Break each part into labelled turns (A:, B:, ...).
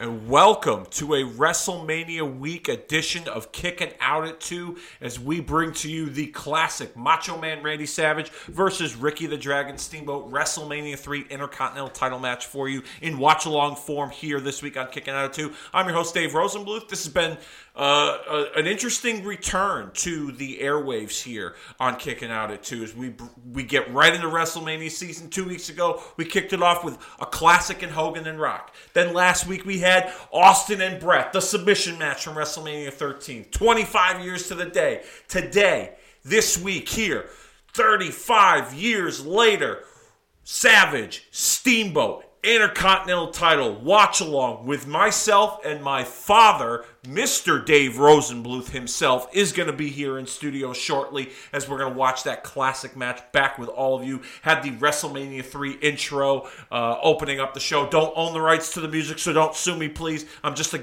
A: and welcome to a WrestleMania week edition of Kicking Out at 2 as we bring to you the classic Macho Man Randy Savage versus Ricky the Dragon Steamboat WrestleMania 3 Intercontinental title match for you in watch along form here this week on Kicking Out at 2. I'm your host, Dave Rosenbluth. This has been uh, an interesting return to the airwaves here on Kicking Out at Two as we we get right into WrestleMania season. Two weeks ago, we kicked it off with a classic in Hogan and Rock. Then last week we had Austin and Bret, the submission match from WrestleMania 13. 25 years to the day. Today, this week here, 35 years later, Savage, Steamboat, Intercontinental title watch along with myself and my father, Mr. Dave Rosenbluth himself, is going to be here in studio shortly as we're going to watch that classic match back with all of you. Had the WrestleMania 3 intro uh, opening up the show. Don't own the rights to the music, so don't sue me, please. I'm just a,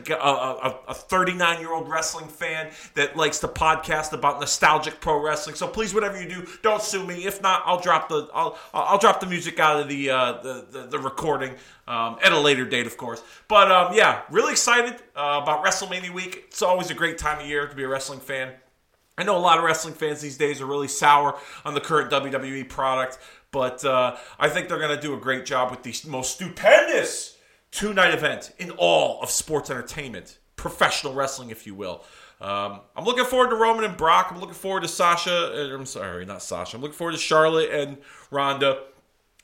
A: a 39 year old wrestling fan that likes to podcast about nostalgic pro wrestling. So please, whatever you do, don't sue me. If not, I'll drop the I'll, I'll drop the music out of the uh, the, the, the recording um, at a later date, of course. But um, yeah, really excited uh, about WrestleMania week. It's always a great time of year to be a wrestling fan. I know a lot of wrestling fans these days are really sour on the current WWE product, but uh, I think they're going to do a great job with the most stupendous two night event in all of sports entertainment, professional wrestling, if you will. Um, I'm looking forward to Roman and Brock. I'm looking forward to Sasha. Uh, I'm sorry, not Sasha. I'm looking forward to Charlotte and Ronda.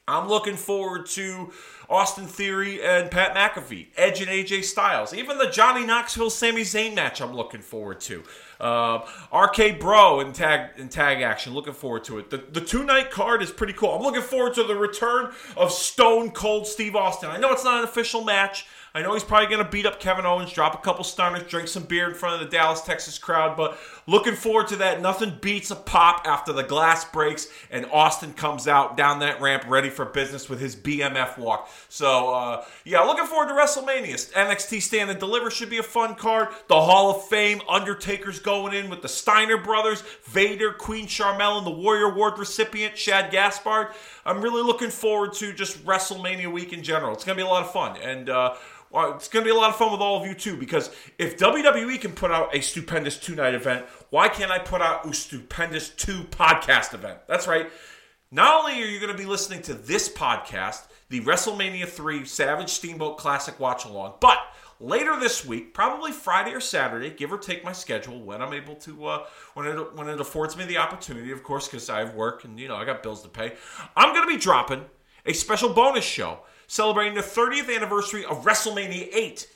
A: I'm looking forward to Austin Theory and Pat McAfee, Edge and AJ Styles, even the Johnny Knoxville Sami Zayn match. I'm looking forward to. Uh, RK Bro in tag in tag action. Looking forward to it. The, the two night card is pretty cool. I'm looking forward to the return of Stone Cold Steve Austin. I know it's not an official match. I know he's probably going to beat up Kevin Owens, drop a couple stunners, drink some beer in front of the Dallas, Texas crowd, but looking forward to that. Nothing beats a pop after the glass breaks and Austin comes out down that ramp ready for business with his BMF walk. So, uh, yeah, looking forward to WrestleMania. NXT Stand and Deliver should be a fun card. The Hall of Fame, Undertaker's going in with the Steiner brothers, Vader, Queen Sharmell, and the Warrior Award recipient, Shad Gaspard. I'm really looking forward to just WrestleMania week in general. It's going to be a lot of fun. And, uh, well, it's going to be a lot of fun with all of you too because if WWE can put out a stupendous two night event, why can't I put out a stupendous two podcast event? That's right. Not only are you going to be listening to this podcast, the WrestleMania 3 Savage Steamboat Classic Watch Along, but later this week, probably Friday or Saturday, give or take my schedule when I'm able to, uh, when it when it affords me the opportunity, of course, because I have work and you know I got bills to pay. I'm going to be dropping a special bonus show celebrating the 30th anniversary of WrestleMania 8.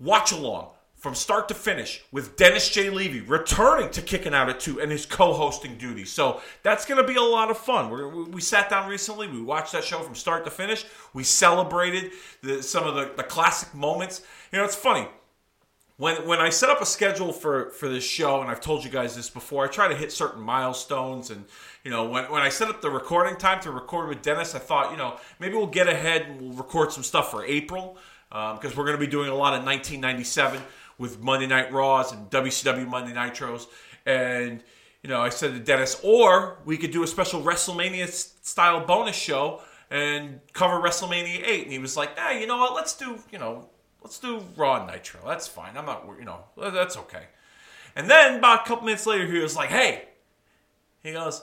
A: Watch along from start to finish with Dennis J. Levy returning to Kicking Out at 2 and his co hosting duties. So that's going to be a lot of fun. We're, we sat down recently, we watched that show from start to finish. We celebrated the, some of the, the classic moments. You know, it's funny. When, when I set up a schedule for, for this show, and I've told you guys this before, I try to hit certain milestones and you know, when, when I set up the recording time to record with Dennis, I thought, you know, maybe we'll get ahead and we'll record some stuff for April because um, we're going to be doing a lot of 1997 with Monday Night Raws and WCW Monday Nitros. And, you know, I said to Dennis, or we could do a special WrestleMania style bonus show and cover WrestleMania 8. And he was like, ah, you know what? Let's do, you know, let's do Raw Nitro. That's fine. I'm not, you know, that's okay. And then about a couple minutes later, he was like, hey, he goes,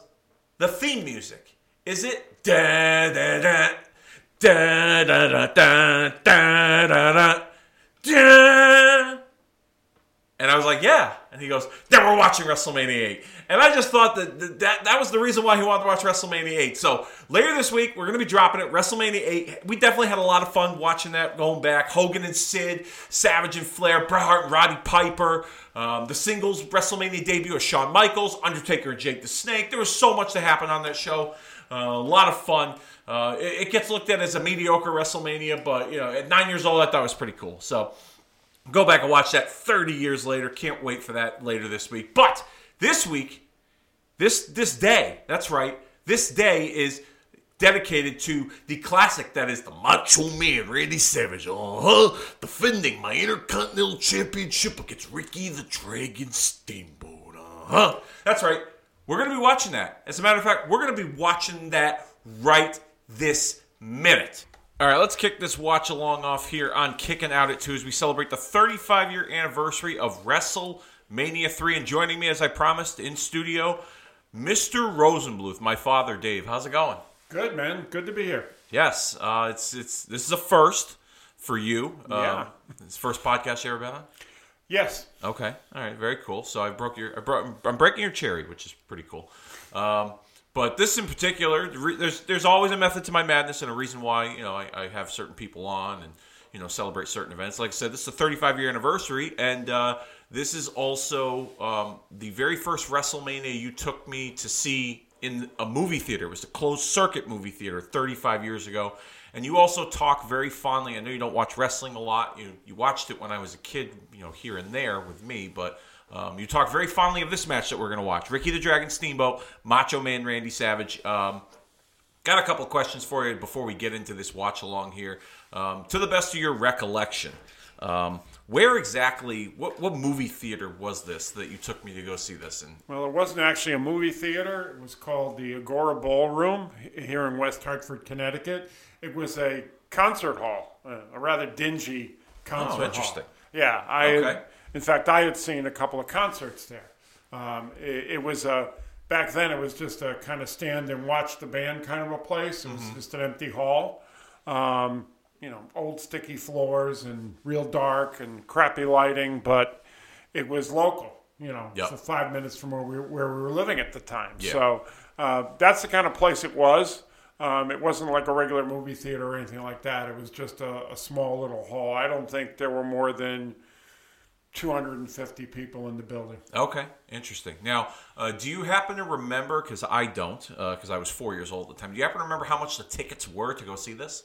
A: the theme music. Is it da da da da da da da da da da and I was like, yeah. And he goes, then we're watching WrestleMania 8. And I just thought that that, that was the reason why he wanted to watch WrestleMania 8. So later this week, we're going to be dropping it. WrestleMania 8. We definitely had a lot of fun watching that going back. Hogan and Sid, Savage and Flair, Bret Hart and Roddy Piper. Um, the singles WrestleMania debut of Shawn Michaels, Undertaker and Jake the Snake. There was so much to happen on that show. Uh, a lot of fun. Uh, it, it, gets looked at as a mediocre WrestleMania, but you know, at nine years old, I thought it was pretty cool. So go back and watch that 30 years later. Can't wait for that later this week. But this week, this this day, that's right, this day is dedicated to the classic that is the Macho Man Randy Savage, uh-huh, defending my Intercontinental Championship against Ricky the Dragon Steamboat, uh-huh. That's right. We're going to be watching that. As a matter of fact, we're going to be watching that right this minute. All right, let's kick this watch along off here on Kicking Out at 2 as we celebrate the 35 year anniversary of WrestleMania 3. And joining me, as I promised, in studio, Mr. Rosenbluth, my father, Dave. How's it going?
B: Good, man. Good to be here.
A: Yes, uh, it's it's this is a first for you. Uh,
B: Yeah.
A: It's first podcast you ever been on?
B: Yes.
A: Okay. All right. Very cool. So I broke your, I brought, I'm breaking your cherry, which is pretty cool. Um, but this in particular, there's there's always a method to my madness and a reason why you know I, I have certain people on and you know celebrate certain events. Like I said, this is the 35 year anniversary, and uh, this is also um, the very first WrestleMania you took me to see in a movie theater. It was a closed circuit movie theater 35 years ago. And you also talk very fondly. I know you don't watch wrestling a lot. You you watched it when I was a kid, you know, here and there with me, but um, you talk very fondly of this match that we're going to watch: Ricky the Dragon Steamboat, Macho Man Randy Savage. Um, got a couple of questions for you before we get into this watch along here. Um, to the best of your recollection, um, where exactly, what what movie theater was this that you took me to go see this in?
B: Well, it wasn't actually a movie theater. It was called the Agora Ballroom here in West Hartford, Connecticut. It was a concert hall, uh, a rather dingy concert hall.
A: Oh, interesting.
B: hall. Yeah, I.
A: Okay.
B: In fact, I had seen a couple of concerts there. Um, it, it was a back then. It was just a kind of stand and watch the band kind of a place. It was
A: Mm-hmm.
B: just an empty hall. Um, you know, old sticky floors and real dark and crappy lighting, but it was local. You know,
A: Yep.
B: so five minutes from where we where we were living at the time.
A: Yeah.
B: So uh, that's the kind of place it was. Um, it wasn't like a regular movie theater or anything like that. It was just a, a small little hall. I don't think there were more than 250 people in the building.
A: Okay, interesting. Now, uh, do you happen to remember? Because I don't, because I was four years old at the time. Do you happen to remember how much the tickets were to go see this?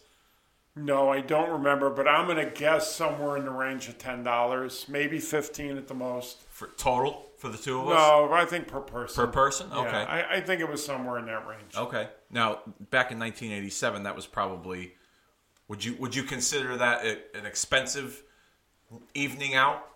B: No, I don't remember, but I'm going to guess somewhere in the range of $10, maybe 15 at the most.
A: For total for the two of us?
B: No, I think per person.
A: Per person?
B: Yeah,
A: Okay.
B: I, I think it was somewhere in that range.
A: Okay. Now, back in 1987, that was probably. Would you would you consider that an expensive evening out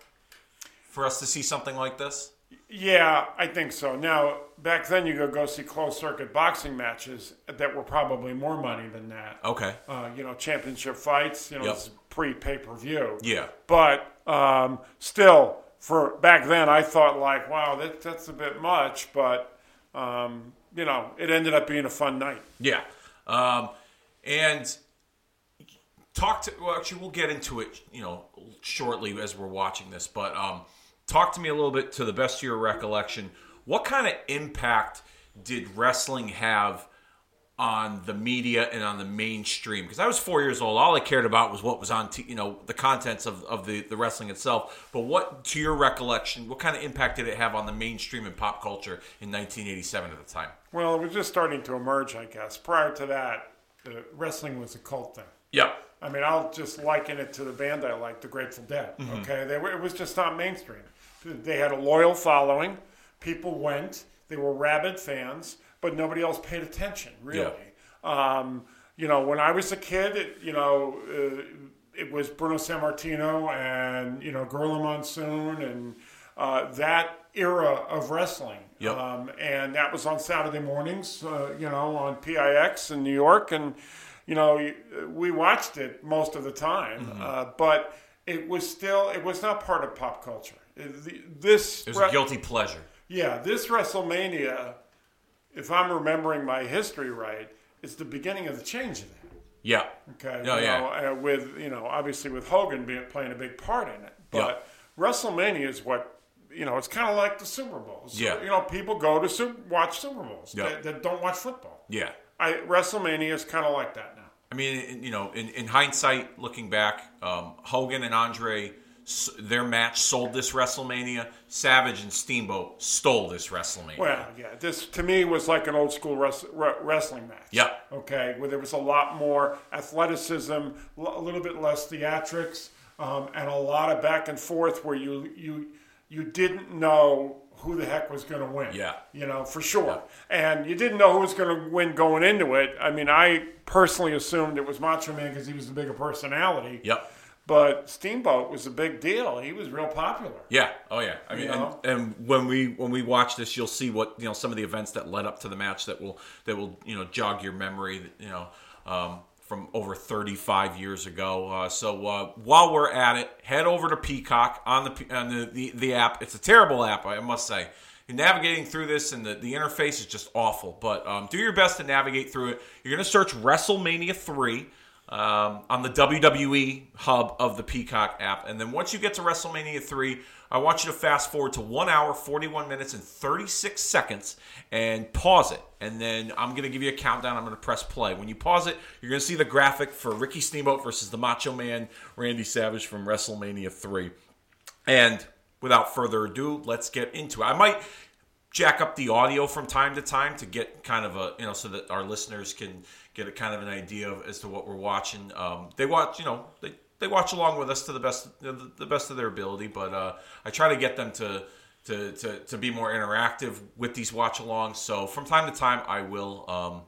A: for us to see something like this?
B: Yeah, I think so. Now, back then, you could go see closed circuit boxing matches that were probably more money than that.
A: Okay.
B: Uh, you know, championship fights, you know,
A: Yep.
B: it's pre pay per view.
A: Yeah.
B: But um, still, for back then, I thought like, wow, that, that's a bit much. But um, you know, it ended up being a fun night.
A: Yeah. Um, and talk to well actually we'll get into it you know shortly as we're watching this but um, talk to me a little bit to the best of your recollection what kind of impact did wrestling have on the media and on the mainstream because i was four years old all i cared about was what was on t- you know the contents of, of the, the wrestling itself but what to your recollection what kind of impact did it have on the mainstream and pop culture in 1987 at the time
B: Well, it was just starting to emerge, I guess. Prior to that, the wrestling was a cult thing.
A: Yeah.
B: I mean, I'll just liken it to the band I like, the Grateful Dead. Mm-hmm. Okay, they were, it was just not mainstream. They had a loyal following. People went. They were rabid fans, but nobody else paid attention. Really. Um, you know, when I was a kid, it, you know, uh, it was Bruno Sammartino and you know Gorilla Monsoon and uh, that era of wrestling.
A: Yep.
B: Um, and that was on Saturday mornings, uh, you know, on PIX in New York, and you know, we watched it most of the time,
A: Mm-hmm.
B: uh, but it was still it was not part of pop culture. This re-
A: a guilty pleasure
B: yeah, this WrestleMania, if I'm remembering my history right, is the beginning of the change of that.
A: yeah
B: Okay,
A: Oh,
B: you
A: yeah.
B: know, uh, with you know, obviously with Hogan being, playing a big part in it, but WrestleMania is what you know. It's kind of like the Super Bowls.
A: Yeah.
B: you know, people go to super, watch Super Bowls
A: Yeah.
B: that, that don't watch football.
A: yeah
B: I WrestleMania is kind of like that now.
A: I mean, in- you know, in, in hindsight, looking back, um, Hogan and Andre, their match sold this WrestleMania. Savage and Steamboat stole this WrestleMania.
B: Well, yeah, this to me was like an old school res- re- wrestling match.
A: Yep.
B: Okay, where there was a lot more athleticism, l- a little bit less theatrics, um, and a lot of back and forth where you you you didn't know who the heck was going to win.
A: Yeah.
B: You know, for sure. And you didn't know who was going to win going into it. I mean, I personally assumed it was Macho Man because he was the bigger personality.
A: Yep.
B: But Steamboat was a big deal. He was real popular.
A: Yeah. Oh yeah. I mean, and, and when we when we watch this, you'll see what you know some of the events that led up to the match that will that will you know jog your memory. You know, um, from over 35 years ago. Uh, so uh, while we're at it, head over to Peacock on the on the, the, the app. It's a terrible app, I must say. You're navigating through this, and the, the interface is just awful. But um, do your best to navigate through it. You're going to search WrestleMania 3 um, on the WWE hub of the Peacock app. And then once you get to WrestleMania 3, I want you to fast forward to 1 hour, 41 minutes, and 36 seconds and pause it. And then I'm going to give you a countdown. I'm going to press play. When you pause it, you're going to see the graphic for Ricky Steamboat versus the Macho Man Randy Savage from WrestleMania 3. And without further ado, let's get into it. I might jack up the audio from time to time to get kind of a you know so that our listeners can get a kind of an idea of as to what we're watching. Um, they watch, you know, they, they watch along with us to the best the, the best of their ability, but uh, I try to get them to, to to to be more interactive with these watch alongs. So from time to time, I will um,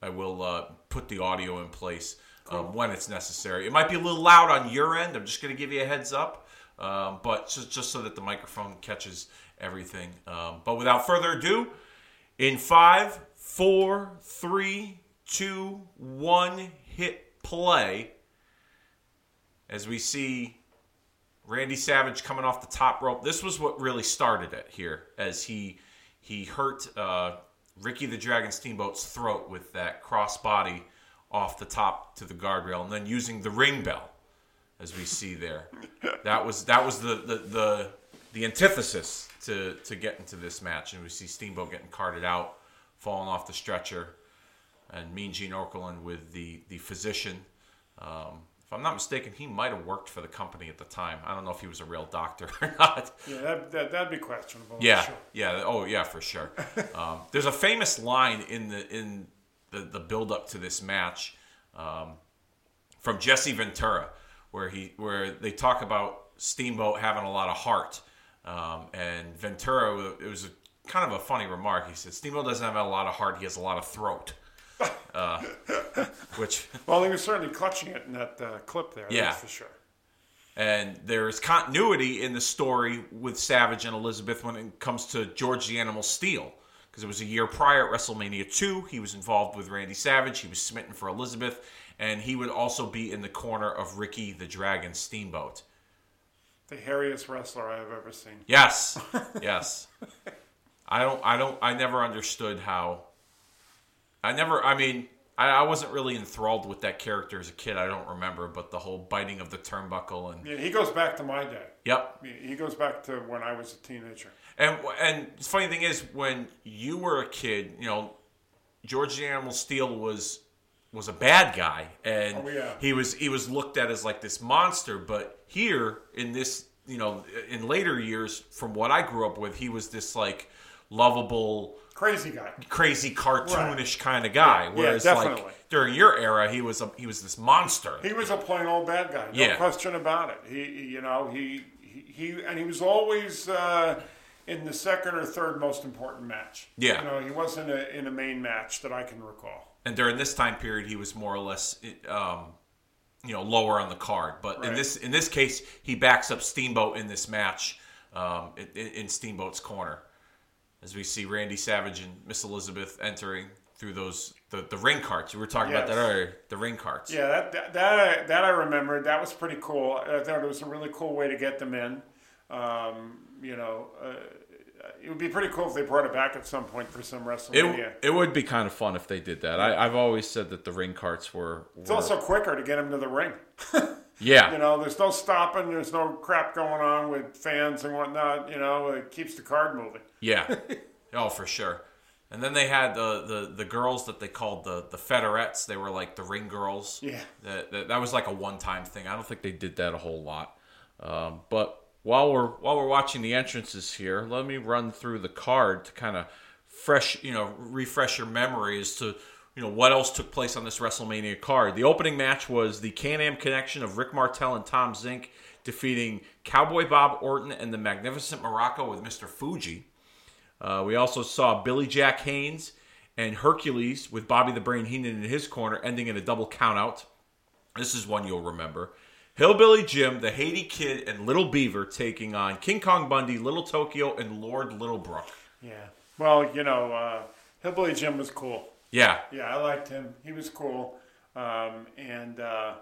A: I will uh, put the audio in place um, when it's necessary. It might be a little loud on your end. I'm just going to give you a heads up, um, but just just so that the microphone catches everything. Um, but without further ado, in five, four, three, two, one, hit play. As we see Randy Savage coming off the top rope. This was what really started it here, as he he hurt uh, Ricky the Dragon Steamboat's throat with that crossbody off the top to the guardrail, and then using the ring bell, as we see there. That was that was the the the, the antithesis to to get into this match, and we see Steamboat getting carted out, falling off the stretcher and Mean Gene Okerlund with the the physician. Um, if I'm not mistaken, he might have worked for the company at the time. I don't know if he was a real doctor or not.
B: Yeah, that, that, that'd be questionable.
A: Yeah,
B: sure.
A: yeah. Oh, yeah, for sure. um, there's a famous line in the in the, the build up to this match um, from Jesse Ventura, where he where they talk about Steamboat having a lot of heart, um, and Ventura it was a, kind of a funny remark. He said Steamboat doesn't have a lot of heart; he has a lot of throat. Uh, which
B: Well, he was certainly clutching it in that uh, clip there.
A: Yeah.
B: That's for sure.
A: And there's continuity in the story with Savage and Elizabeth when it comes to George the Animal Steele. Because it was a year prior at WrestleMania 2. He was involved with Randy Savage. He was smitten for Elizabeth. And he would also be in the corner of Ricky the Dragon Steamboat.
B: The hairiest wrestler I have ever seen.
A: Yes. Yes. I don't, I don't, I never understood how. I never, I mean, I, I wasn't really enthralled with that character as a kid. I don't remember, but the whole biting of the turnbuckle and.
B: Yeah, he goes back to my day.
A: Yep.
B: He- goes back to when I was a teenager.
A: And and the funny thing is, when you were a kid, you know, George the Animal Steele was was a bad guy, and
B: Oh, yeah.
A: he was he was looked at as like this monster. But here in this, you know, in later years, from what I grew up with, he was this like lovable,
B: Crazy guy.
A: crazy cartoonish kind of guy.
B: Yeah,
A: Whereas
B: definitely.
A: like during your era, he was a, he was this monster.
B: He was a plain old bad guy. No
A: Yeah.
B: question about it. He, he- you know, he, he, he and he was always uh, in the second or third most important match.
A: Yeah.
B: You know, he wasn't a, in a main match that I can recall.
A: And during this time period, he was more or less, um, you know, lower on the card. But in this in this case, he backs up Steamboat in this match um, in, in Steamboat's corner, as we see Randy Savage and Miss Elizabeth entering through those the, the ring carts. You were talking about that earlier. The ring carts.
B: Yeah, that, that, that, I, that I remembered. That was pretty cool. I thought it was a really cool way to get them in. Um, you know, uh, it would be pretty cool if they brought it back at some point for some WrestleMania.
A: It, it would be kind of fun if they did that. I, I've always said that the ring carts were.
B: it's also quicker to get them to the ring.
A: yeah,
B: You know, there's no stopping. There's no crap going on with fans and whatnot. You know, it keeps the card moving.
A: Yeah. oh, for sure. And then they had the, the, the girls that they called the, the Federettes. They were like the ring girls.
B: Yeah.
A: That, that, that was like a one time thing. I don't think they did that a whole lot. Um, but while we're while we're watching the entrances here, let me run through the card to kind of fresh, you know, refresh your memory as to you know what else took place on this WrestleMania card. The opening match was the Can-Am connection of Rick Martel and Tom Zenk defeating Cowboy Bob Orton and the Magnificent Muraco with Mr. Fuji. Uh, we also saw Billy Jack Haynes and Hercules with Bobby the Brain Heenan in his corner, ending in a double countout. This is one you'll remember. Hillbilly Jim, the Haiti Kid, and Little Beaver taking on King Kong Bundy, Little Tokyo, and Lord Littlebrook.
B: Yeah. Well, you know, uh, Hillbilly Jim was cool.
A: Yeah,
B: Yeah, I liked him. He was cool. Um, and uh,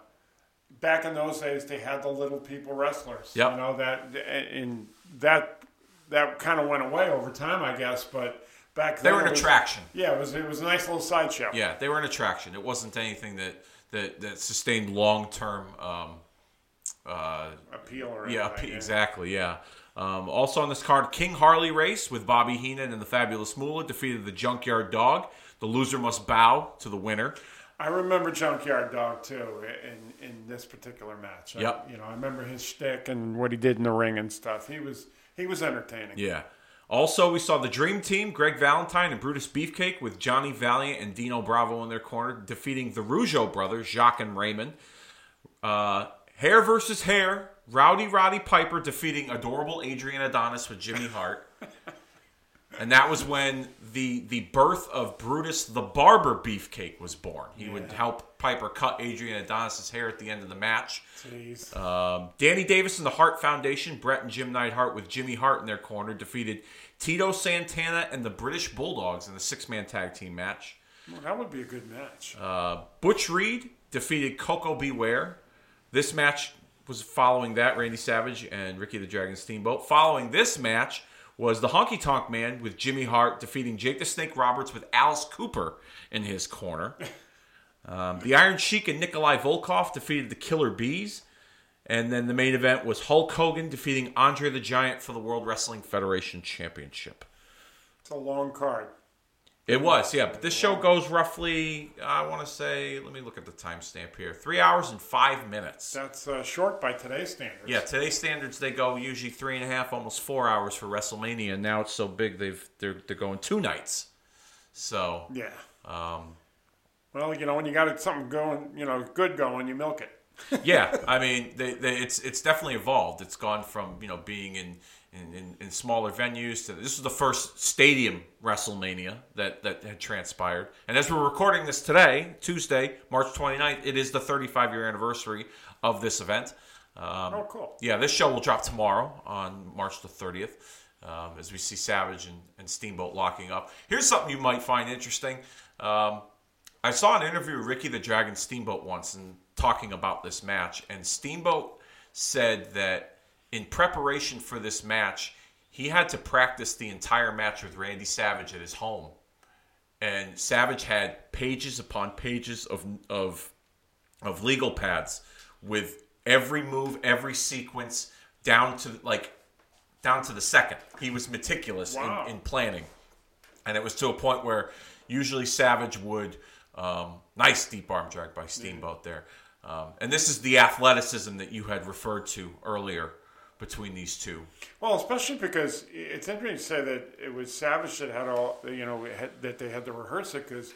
B: back in those days, they had the little people wrestlers.
A: Yep.
B: You know that, and that that kind of went away over time, I guess. But back then
A: They
B: then,
A: were an
B: was-
A: attraction.
B: Yeah, it was it was a nice little sideshow.
A: Yeah, they were an attraction. It wasn't anything that that, that sustained long term. Um, uh,
B: Appeal or
A: yeah,
B: anything,
A: exactly. Yeah. Um, also on this card, King Harley race with Bobby Heenan and the Fabulous Moolah defeated the Junkyard Dog. The loser must bow to the winner.
B: I remember Junkyard Dog too in in this particular match. I-
A: Yep.
B: you know, I remember his shtick and what he did in the ring and stuff. He was he was entertaining.
A: Yeah. Also, we saw the Dream Team, Greg Valentine and Brutus Beefcake, with Johnny Valiant and Dino Bravo in their corner, defeating the Rougeau brothers, Jacques and Raymond. Uh, hair versus hair, Rowdy Roddy Piper defeating adorable Adrian Adonis with Jimmy Hart. and that was when the the birth of Brutus the Barber Beefcake was born. He would help Piper cut Adrian Adonis's hair at the end of the match. Um, Danny Davis and the Hart Foundation, Bret and Jim Neidhart with Jimmy Hart in their corner, defeated Tito Santana and the British Bulldogs in the six man tag team match.
B: Well, that would be a good match.
A: Uh, Butch Reed defeated Koko B. Ware. This match was following that, Randy Savage and Ricky the Dragon Steamboat. Following this match was the Honky Tonk Man with Jimmy Hart defeating Jake the Snake Roberts with Alice Cooper in his corner. Um, the Iron Sheik and Nikolai Volkov defeated the Killer Bees. And then the main event was Hulk Hogan defeating Andre the Giant for the World Wrestling Federation Championship.
B: it's a long card.
A: It was, yeah. But this show goes roughly, I want to say, let me look at the timestamp here. Three hours and five minutes.
B: That's uh, short by today's standards.
A: Yeah, today's standards they go usually three and a half, almost four hours for WrestleMania. Now it's so big they've they're they're going two nights. So
B: Yeah.
A: um,
B: Well, you know, when you got something going, you know, good going, you milk it.
A: yeah, I mean, they, they, it's it's definitely evolved. It's gone from you know being in in, in, in smaller venues to this is the first stadium WrestleMania that that had transpired. And as we're recording this today, Tuesday, March 29th, it is the 35 year anniversary of this event. Um,
B: Oh, cool.
A: yeah, this show will drop tomorrow on March the 30th um, as we see Savage and, and Steamboat locking up. Here's something you might find interesting. Um, I saw an interview with Ricky the Dragon Steamboat once and talking about this match, and Steamboat said that in preparation for this match, he had to practice the entire match with Randy Savage at his home. And Savage had pages upon pages of of of legal pads with every move, every sequence down to like down to the second. He was meticulous
B: Wow.
A: in, in planning, and it was to a point where usually Savage would um, nice deep arm drag by Steamboat there, um, and this is the athleticism that you had referred to earlier between these two.
B: Well, especially because it's interesting to say that it was Savage that had all, you know, had, that they had to rehearse it because,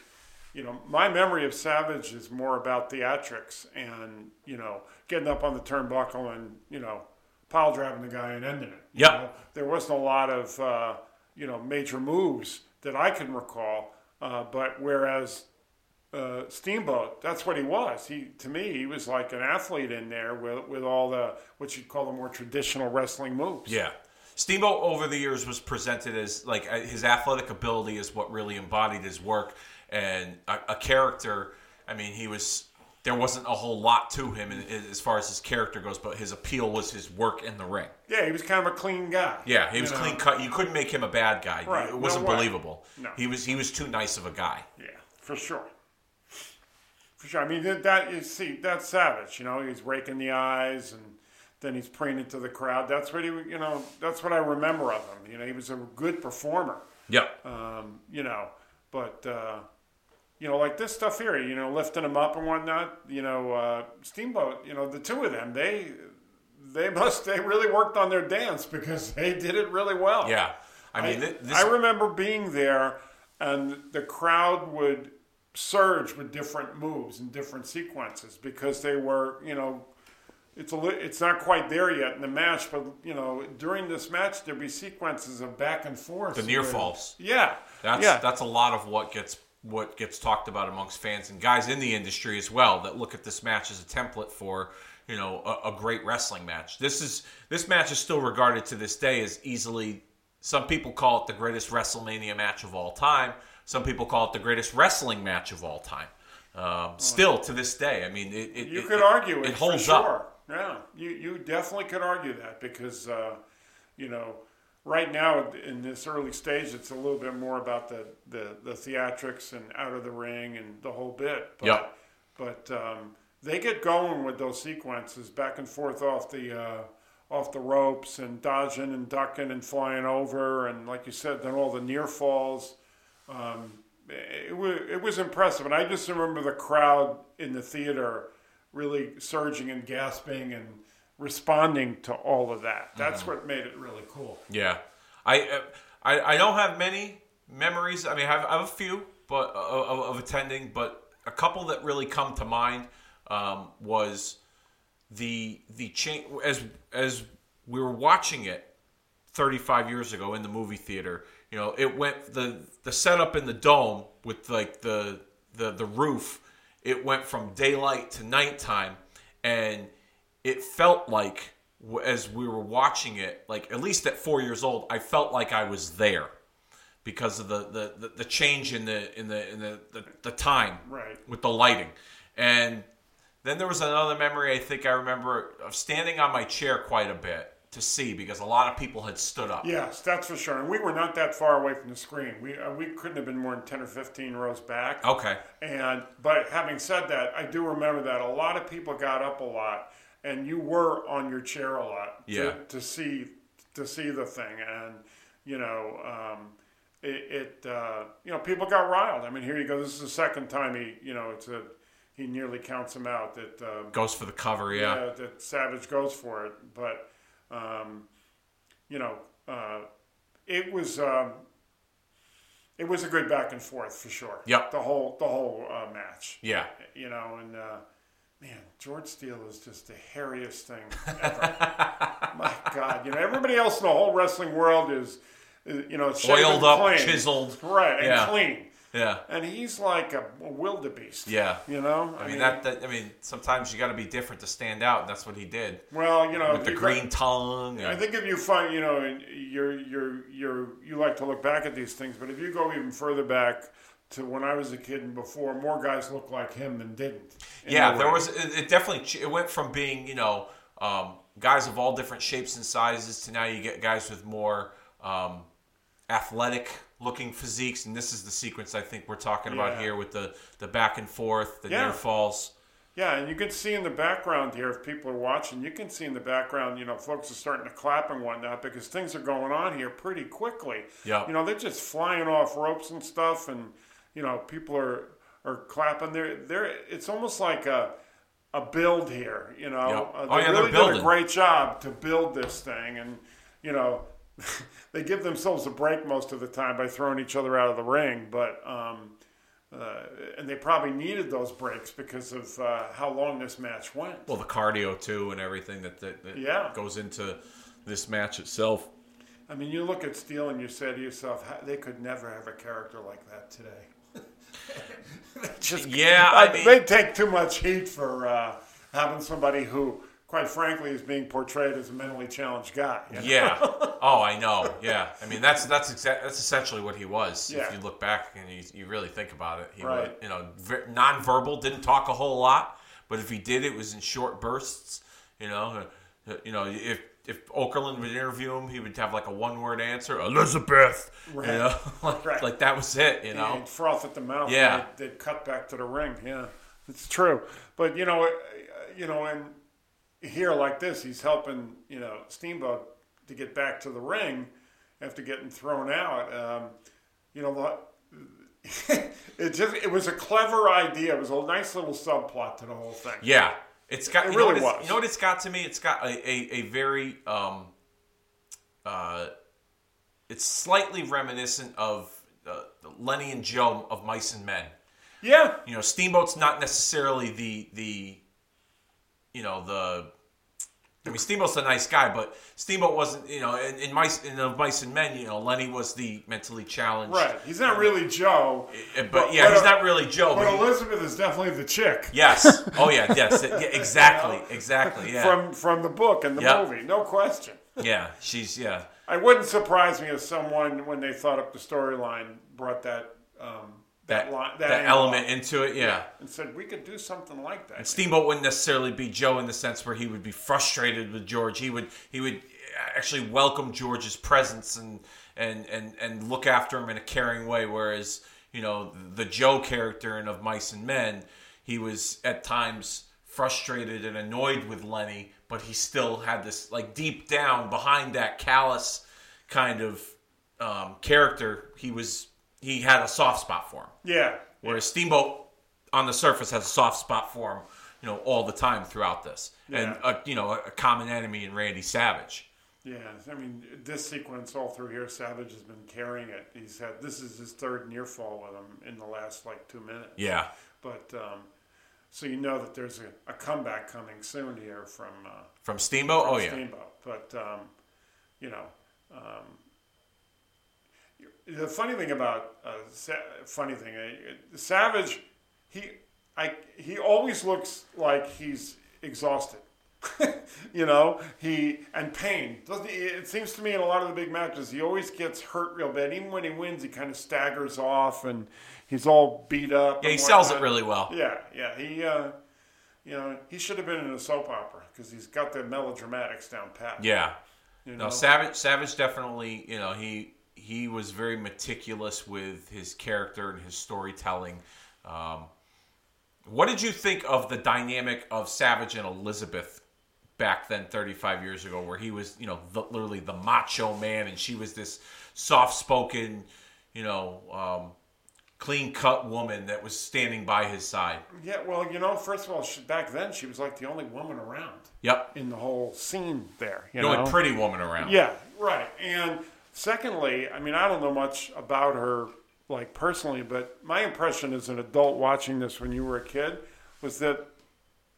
B: you know, my memory of Savage is more about theatrics and, you know, getting up on the turnbuckle and, you know, pile driving the guy and ending it. Yeah, There wasn't a lot of, uh, you know, major moves that I can recall. Uh, but whereas uh, Steamboat, that's what he was. He to me, he was like an athlete in there with with all the what you'd call the more traditional wrestling moves.
A: Yeah. Steamboat over the years was presented as like uh, his athletic ability is what really embodied his work and a, a character. I mean, he was there wasn't a whole lot to him in, in- as far as his character goes, but his appeal was his work in the ring.
B: Yeah, he was kind of a clean guy.
A: Yeah, he was
B: know?
A: clean cut. You couldn't make him a bad guy.
B: Right,
A: It wasn't
B: way.
A: believable.
B: No.
A: He was he was too nice of a guy.
B: Yeah, for sure. For sure. I mean, that, you see, that's savage. You know, he's raking the eyes and then he's preening to the crowd. That's what he, you know, that's what I remember of him. You know, he was a good performer.
A: Yeah.
B: Um, you know, but uh, you know, like this stuff here, you know, lifting him up and whatnot. You know, uh, Steamboat. You know, the two of them, they they must they really worked on their dance because they did it really well.
A: Yeah. I mean,
B: I,
A: this,
B: I remember being there, and the crowd would surge with different moves and different sequences because they were, you know, it's a li- it's not quite there yet in the match, but you know, during this match there'd be sequences of back and forth.
A: the near
B: where-
A: falls.
B: Yeah,
A: That's
B: yeah,
A: that's a lot of what gets what gets talked about amongst fans and guys in the industry as well that look at this match as a template for you know a, a great wrestling match. This is this match is still regarded to this day as easily. Some people call it the greatest WrestleMania match of all time. Some people call it the greatest wrestling match of all time. Um, still to this day, I mean, it, it
B: You
A: it,
B: could argue it,
A: it holds
B: for
A: up.
B: Yeah, you you definitely could argue that because uh, you know right now in this early stage, it's a little bit more about the the, the theatrics and out of the ring and the whole bit. But,
A: Yep.
B: But um, they get going with those sequences back and forth off the. Uh, off the ropes and dodging and ducking and flying over and like you said, then all the near falls. Um, it, was, it was impressive, and I just remember the crowd in the theater really surging and gasping and responding to all of that. That's what made it really cool.
A: Yeah, I, uh, I I don't have many memories. I mean, I have, I have a few, but of, of attending, but a couple that really come to mind um, was the the change as as we were watching it 35 years ago in the movie theater. You know, it went the the setup in the dome with like the the the roof. It went from daylight to nighttime, and it felt like as we were watching it, like at least at four years old, I felt like I was there because of the the, the, the change in the in the in the, the, the time
B: Right.
A: with the lighting. And then there was another memory I think I remember of standing on my chair quite a bit to see because a lot of people had stood up.
B: Yes, that's for sure. And we were not that far away from the screen. We uh, we couldn't have been more than ten or fifteen rows back.
A: Okay.
B: And but having said that, I do remember that a lot of people got up a lot, and you were on your chair a lot to,
A: Yeah.
B: to see to see the thing, and you know. Um, it, it uh, you know people got riled. I mean, here you go. This is the second time he you know it's a he nearly counts him out that um,
A: Goes for the cover, yeah.
B: yeah, that Savage goes for it. But um, you know, uh, it was um, it was a good back and forth for sure.
A: Yep.
B: The whole the whole uh, match.
A: Yeah.
B: You know, and uh, man, George Steele is just the hairiest thing ever. My God, you know, everybody else in the whole wrestling world is, is you know,
A: Oiled up,
B: clean.
A: chiseled.
B: right, and
A: Yeah.
B: clean.
A: Yeah.
B: And he's like a, a wildebeest.
A: Yeah.
B: You know,
A: I mean that, that I mean sometimes you got to be different to stand out and that's what he did.
B: Well, you know,
A: With the
B: you
A: green tongue.
B: I think if you find, you know, and you're you're you're you like to look back at these things, but if you go even further back to when I was a kid and before, more guys looked like him than didn't.
A: yeah, there was it, it definitely it went from being you know um, guys of all different shapes and sizes to now you get guys with more um, athletic looking physiques, and this is the sequence I think we're talking about here with the the back and forth, the
B: Yeah.
A: near falls.
B: Yeah, and you can see in the background here, if people are watching, you can see in the background, you know, folks are starting to clap and whatnot because things are going on here pretty quickly.
A: Yeah.
B: You know, they're just flying off ropes and stuff, and you know, people are are clapping. They're they're. It's almost like a a build here. You know,
A: Yeah.
B: uh,
A: Oh,
B: they
A: yeah, they're
B: really did a great job to build this thing, and you know. they give themselves a break most of the time by throwing each other out of the ring, but um, uh, and they probably needed those breaks because of uh, how long this match went.
A: Well, the cardio too, and everything that that, that
B: Yeah.
A: goes into this match itself.
B: I mean, you look at Steele and you say to yourself, they could never have a character like that today. Just,
A: Yeah, I
B: uh,
A: mean-
B: they take too much heat for uh, having somebody who, quite frankly, is being portrayed as a mentally challenged guy. you know?
A: Yeah. Oh, I know. Yeah. I mean, that's that's exa- that's essentially what he was.
B: Yeah.
A: If you look back and you, you really think about it, he
B: Right.
A: was, you know, ver- nonverbal, didn't talk a whole lot, but if he did, it was in short bursts. You know, Uh, uh, you know, if if Okerlund would interview him, he would have like a one word answer, Elizabeth.
B: Right.
A: You know, like,
B: Right.
A: like that was it. You know.
B: They'd froth at the mouth.
A: Yeah.
B: They'd, they'd cut back to the ring. Yeah, it's true. But you know, uh, you know, and here like this, he's helping you know Steamboat to get back to the ring after getting thrown out. Um, you know it just it was a clever idea. It was a nice little subplot to the whole thing.
A: Yeah, it's got.
B: It
A: you know
B: really
A: what
B: was.
A: You know what it's got to me? It's got a a, a very um, uh, it's slightly reminiscent of uh, Lennie and Joe of Mice and Men.
B: Yeah,
A: You know, Steamboat's not necessarily the the, you know the. I mean, Steamboat's a nice guy, but Steamboat wasn't. You know, in, in Mice in of Mice and Men, you know, Lennie was the mentally challenged.
B: right. He's not really Joe,
A: Uh, But,
B: But-
A: yeah,
B: but,
A: he's
B: uh,
A: not really Joe.
B: but
A: But he-
B: Elizabeth is definitely the chick
A: yes. Oh yeah. Yes. Yeah, exactly. Exactly. Yeah.
B: from from the book and the
A: Yep.
B: movie, no question.
A: Yeah, she's yeah.
B: I wouldn't surprise me if someone, when they thought up the storyline, brought that um,
A: that
B: line-
A: that,
B: that
A: element into it. Yeah.
B: and said we could do something like that.
A: Steamboat wouldn't necessarily be Joe in the sense where he would be frustrated with George. He would he would actually welcome George's presence and and and and look after him in a caring way. Whereas you know the Joe character in Of Mice and Men, he was at times frustrated and annoyed with Lennie, but he still had this like deep down behind that callous kind of um, character. He was he had a soft spot for him.
B: yeah,
A: Whereas Steamboat on the surface has a soft spot for him, you know, all the time throughout this, and a, you know, a common enemy in Randy Savage.
B: yeah. I mean, this sequence all through here, Savage has been carrying it. He's had this is his third near fall with him in the last like two minutes.
A: Yeah,
B: But um, so you know that there's a, a comeback coming soon here from. Uh,
A: from Steamboat. Oh yeah,
B: Steamboat. But um, you know, um, the funny thing about uh, Sa- funny thing, uh, Savage, he I he always looks like he's exhausted. you know, he and pain. Doesn't he, it seems to me in a lot of the big matches, he always gets hurt real bad. Even when he wins, he kind of staggers off and he's all beat up.
A: yeah, he sells it really well.
B: Yeah, yeah. He, uh, you know, he should have been in a soap opera because he's got the melodramatics down pat.
A: Yeah,
B: you
A: no,
B: know?
A: Savage. Savage definitely, you know, he he was very meticulous with his character and his storytelling. Um, what did you think of the dynamic of Savage and Elizabeth back then, 35 years ago, where he was, you know, the, literally the macho man, and she was this soft-spoken, you know, um, clean-cut woman that was standing by his side.
B: Yeah, well, you know, first of all, she, back then she was like the only woman around
A: Yep,
B: in the whole scene there. You
A: the
B: know?
A: only pretty woman around.
B: Yeah, right. And secondly, I mean, I don't know much about her, like personally, but my impression as an adult watching this when you were a kid was that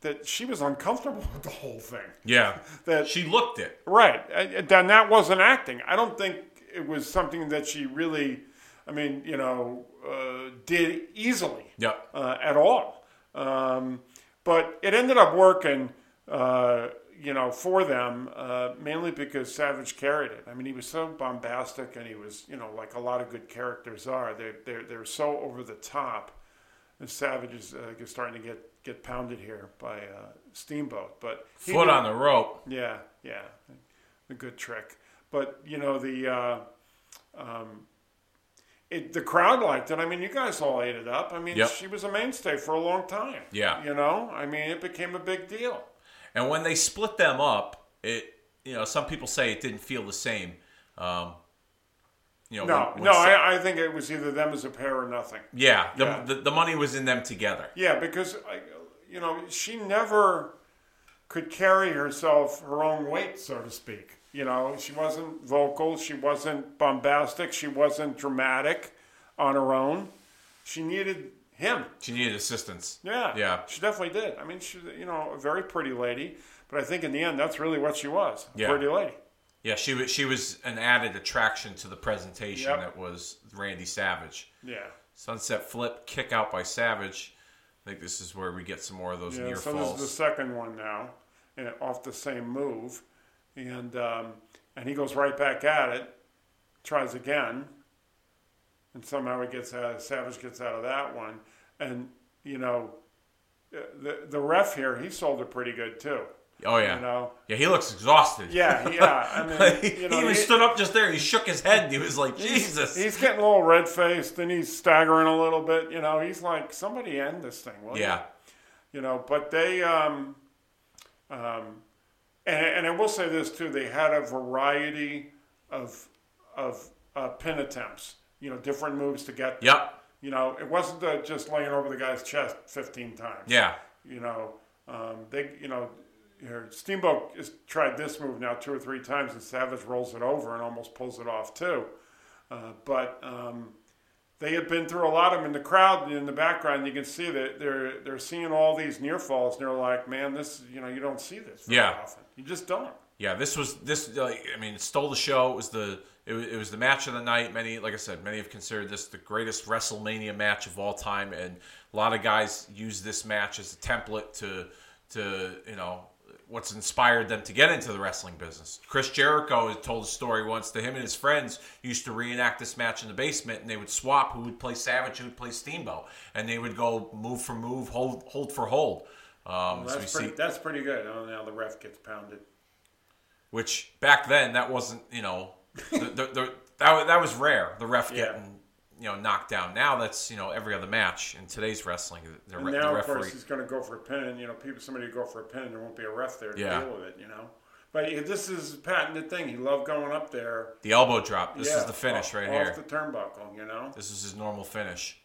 B: that she was uncomfortable with the whole thing.
A: yeah.
B: That
A: She looked it.
B: Right. And that wasn't acting. I don't think it was something that she really, I mean, you know, uh, did easily
A: Yep.
B: uh, at all. Um, but it ended up working, uh, you know, for them uh, mainly because Savage carried it. I mean, he was so bombastic and he was, you know, like a lot of good characters are. They're, they're, they're so over the top. And Savage is uh, starting to get, get pounded here by uh, Steamboat. But
A: Foot on the rope.
B: yeah, yeah, a good trick. But you know the uh, um, it, the crowd liked it. I mean, you guys all ate it up. I mean,
A: Yep.
B: she was a mainstay for a long time.
A: Yeah.
B: you know, I mean, it became a big deal.
A: And when they split them up, it you know some people say it didn't feel the same. Um, you know,
B: No,
A: when- when
B: no, I, I think it was either them as a pair or nothing.
A: yeah, the,
B: Yeah.
A: The, the money was in them together.
B: Yeah, because I, you know, she never could carry herself her own weight, so to speak. You know, she wasn't vocal, she wasn't bombastic, she wasn't dramatic on her own. She needed him.
A: She needed assistance.
B: Yeah,
A: Yeah.
B: she definitely did. I mean, she's you know a very pretty lady, but I think in the end that's really what she was, a
A: Yeah.
B: pretty lady.
A: Yeah, she was she was an added attraction to the presentation
B: Yep.
A: that was Randy Savage.
B: Yeah.
A: Sunset flip, kick out by Savage. I think this is where we get some more of those
B: Yeah,
A: near
B: so
A: falls.
B: this is the second one now, and off the same move, and um, and he goes right back at it, tries again, and somehow he gets out. Savage gets out of that one, and you know, uh, the the ref here he sold it pretty good too.
A: oh yeah,
B: You know,
A: yeah. He looks exhausted.
B: yeah, yeah. I mean,
A: he,
B: you know,
A: he was
B: he-
A: stood up just there. He shook his head. and He was like, Jesus.
B: He's getting a little red faced and he's staggering a little bit. You know, he's like, somebody end this thing, will you?"
A: yeah,
B: you know but they um, um, and, and i will say this too they had a variety of of uh, pin attempts you know different moves to get
A: yep,
B: you know it wasn't uh, just laying over the guy's chest 15 times
A: yeah,
B: you know um, they you know here, steamboat has tried this move now two or three times and savage rolls it over and almost pulls it off too uh, but um, they had been through a lot of them in the crowd in the background. You can see that they're they're seeing all these near falls, and they're like, "Man, this you know you don't see this very
A: Yeah.
B: often. You just don't."
A: Yeah. This was this. Like, I mean, it stole the show. It was the it was, it was the match of the night. Many, like I said, many have considered this the greatest WrestleMania match of all time, and a lot of guys use this match as a template to to you know what's inspired them to get into the wrestling business. Chris Jericho told a story once that him and his friends used to reenact this match in the basement, and they would swap who would play Savage, who would play Steamboat, and they would go move for move, hold hold for hold. Um,
B: Well,
A: so we
B: that's, pretty,
A: see,
B: that's pretty good. Oh, now the ref gets pounded.
A: Which back then that wasn't you know the, the, the, that that was rare. The ref
B: Yeah.
A: getting you know knocked down. Now that's you know every other match in today's wrestling. The,
B: And
A: re-
B: now,
A: the
B: of course, he's going to go for a pin, and you know, people, somebody go for a pin, and there won't be a ref there to
A: Yeah.
B: deal with it. You know, but this is a patented thing. He loved going up there.
A: the elbow drop. This
B: yeah,
A: is the finish
B: off,
A: right
B: off
A: here.
B: the turnbuckle. You know,
A: This is his normal finish.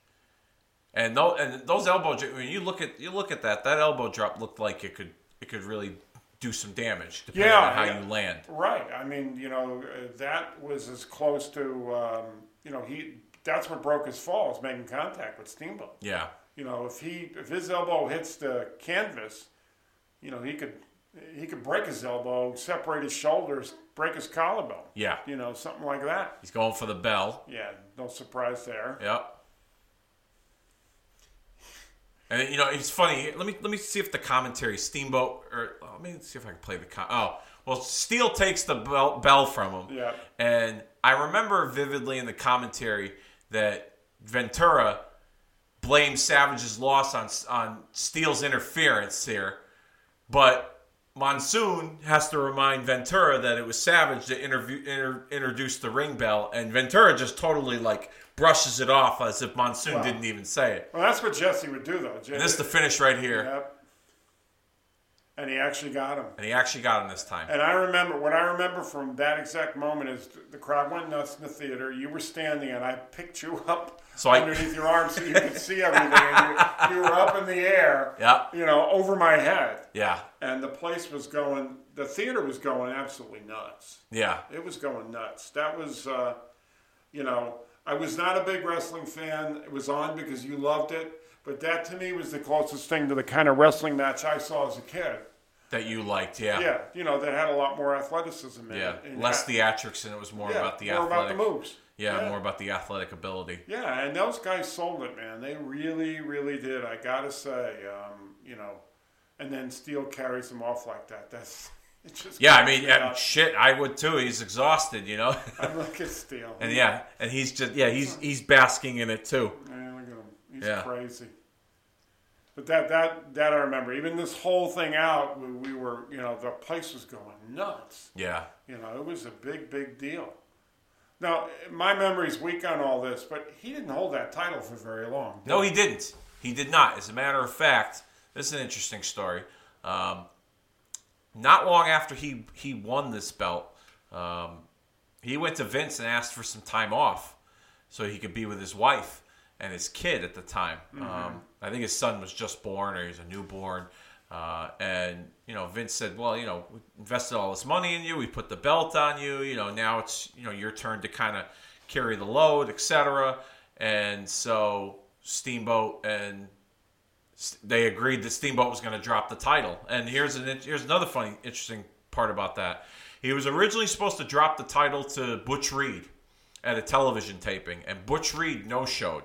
A: And those and those elbow when you look at you look at that that elbow drop looked like it could it could really do some damage depending
B: Yeah,
A: on how
B: yeah.
A: you land.
B: right? I mean, you know, uh, that was as close to, um, you know, he. That's what broke his fall is making contact with Steamboat.
A: Yeah.
B: You know, if he if his elbow hits the canvas, you know, he could he could break his elbow, separate his shoulders, break his collarbone.
A: Yeah.
B: You know, something like that.
A: He's going for the bell.
B: Yeah, no surprise there.
A: Yep. And you know it's funny. Let me let me see if the commentary Steamboat or let me see if I can play the com- oh well Steele takes the bell, bell from him.
B: Yeah.
A: And I remember vividly in the commentary that Ventura blamed Savage's loss on on Steele's interference here, but Monsoon has to remind Ventura that it was Savage that interview, inter, introduced the ring bell, and Ventura just totally like brushes it off as if Monsoon
B: Wow.
A: didn't even say it.
B: Well, that's what Jesse would do, though. Je-
A: And this is the finish right here,
B: Yep. And he actually got him.
A: and he actually got him this time.
B: And I remember what I remember from that exact moment is the crowd went nuts in the theater. You were standing, and I picked you up
A: So I-
B: underneath your arm so you could see everything. And you, you were up in the air,
A: Yeah,
B: you know, over my head,
A: yeah,
B: and the place was going. The theater was going absolutely nuts.
A: yeah,
B: It was going nuts. That was, uh, you know, I was not a big wrestling fan. It was on because you loved it, but that to me was the closest thing to the kind of wrestling match I saw as a kid.
A: that you liked, yeah,
B: Yeah, you know, that had a lot more athleticism in
A: yeah.
B: it. and
A: Less
B: that-
A: theatrics, and it was more
B: yeah,
A: about the
B: more about
A: athletic.
B: the moves.
A: yeah,
B: yeah.
A: more about the athletic ability.
B: Yeah, and those guys sold it, man. They really, really did. I gotta say, um, you know, and then Steele carries them off like that. That's it just.
A: Yeah, I mean,
B: me
A: shit, I would too. He's exhausted, you know.
B: I look at Steele.
A: and yeah, and he's just yeah, he's he's basking in it too.
B: Man, look at him. He's
A: Yeah.
B: crazy. But that that that I remember. Even this whole thing out, we, we were, you know, the place was going nuts.
A: Yeah,
B: You know, it was a big, big deal. Now, my memory's weak on all this, but he didn't hold that title for very long.
A: no, he didn't. He did not. As a matter of fact, this is an interesting story. Um, not long after he he won this belt, um, he went to Vince and asked for some time off so he could be with his wife and his kid at the time. Um, I think his son was just born or he was a newborn. Uh, and you know, Vince said, "Well, you know, we invested all this money in you. We put the belt on you. You know, now it's you know your turn to kind of carry the load, etc." And so Steamboat and they agreed that Steamboat was going to drop the title. And here's an here's another funny, interesting part about that. He was originally supposed to drop the title to Butch Reed at a television taping, and Butch Reed no showed,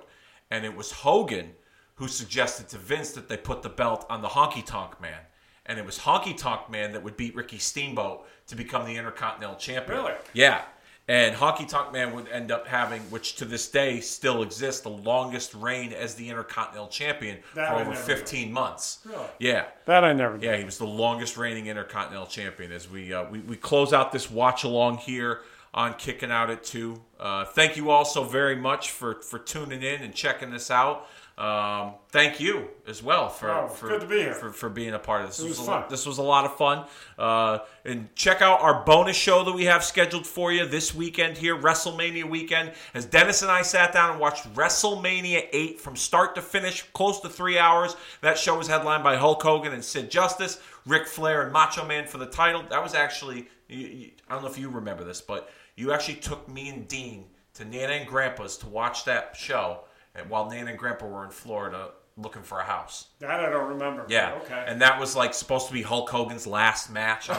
A: and it was Hogan who suggested to Vince that they put the belt on the Honky Tonk Man. And it was Honky Tonk Man that would beat Ricky Steamboat to become the Intercontinental Champion.
B: Really?
A: Yeah. And Honky Tonk Man would end up having, which to this day still exists, the longest reign as the Intercontinental Champion
B: That
A: for
B: I
A: over
B: never
A: 15 months.
B: Really?
A: Yeah.
B: That I never did.
A: Yeah, he was the longest reigning Intercontinental Champion. As we uh, we, we close out this watch along here on Kicking Out at Two. Uh, thank you all so very much for for tuning in and checking this out. Um, thank you as well for
B: Oh,
A: for,
B: be
A: for for being a part of this.
B: It was
A: a,
B: fun.
A: This was a lot of fun. Uh, and check out our bonus show that we have scheduled for you this weekend here, WrestleMania weekend. As Dennis and I sat down and watched WrestleMania 8 from start to finish, close to three hours. That show was headlined by Hulk Hogan and Sid Justice, Ric Flair and Macho Man for the title. That was actually, I don't know if you remember this, but you actually took me and Dean to Nana and Grandpa's to watch that show. And while Nana and Grandpa were in Florida looking for a house.
B: That I don't remember.
A: Yeah.
B: Okay.
A: And that was like supposed to be Hulk Hogan's last match on,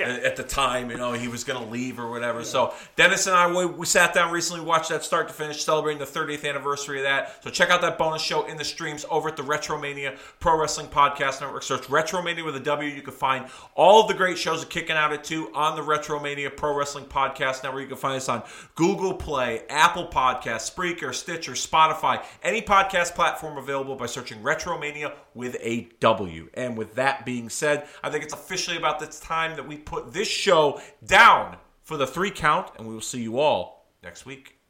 A: at the time. You know, he was going to leave or whatever. So Dennis and I, we, we sat down recently, watched that start to finish, celebrating the 30th anniversary of that. So check out that bonus show in the streams over at the Retromania Pro Wrestling Podcast Network. Search Retromania with a W. You can find all of the great shows of Kicking Out at 2 on the Retromania Pro Wrestling Podcast Network. You can find us on Google Play, Apple Podcasts, Spreaker, Stitcher, Spotify, any podcast platform available by searching Retromania with a W. And with that being said, I think it's officially about this time that we put this show down for the three count, and we will see you all next week.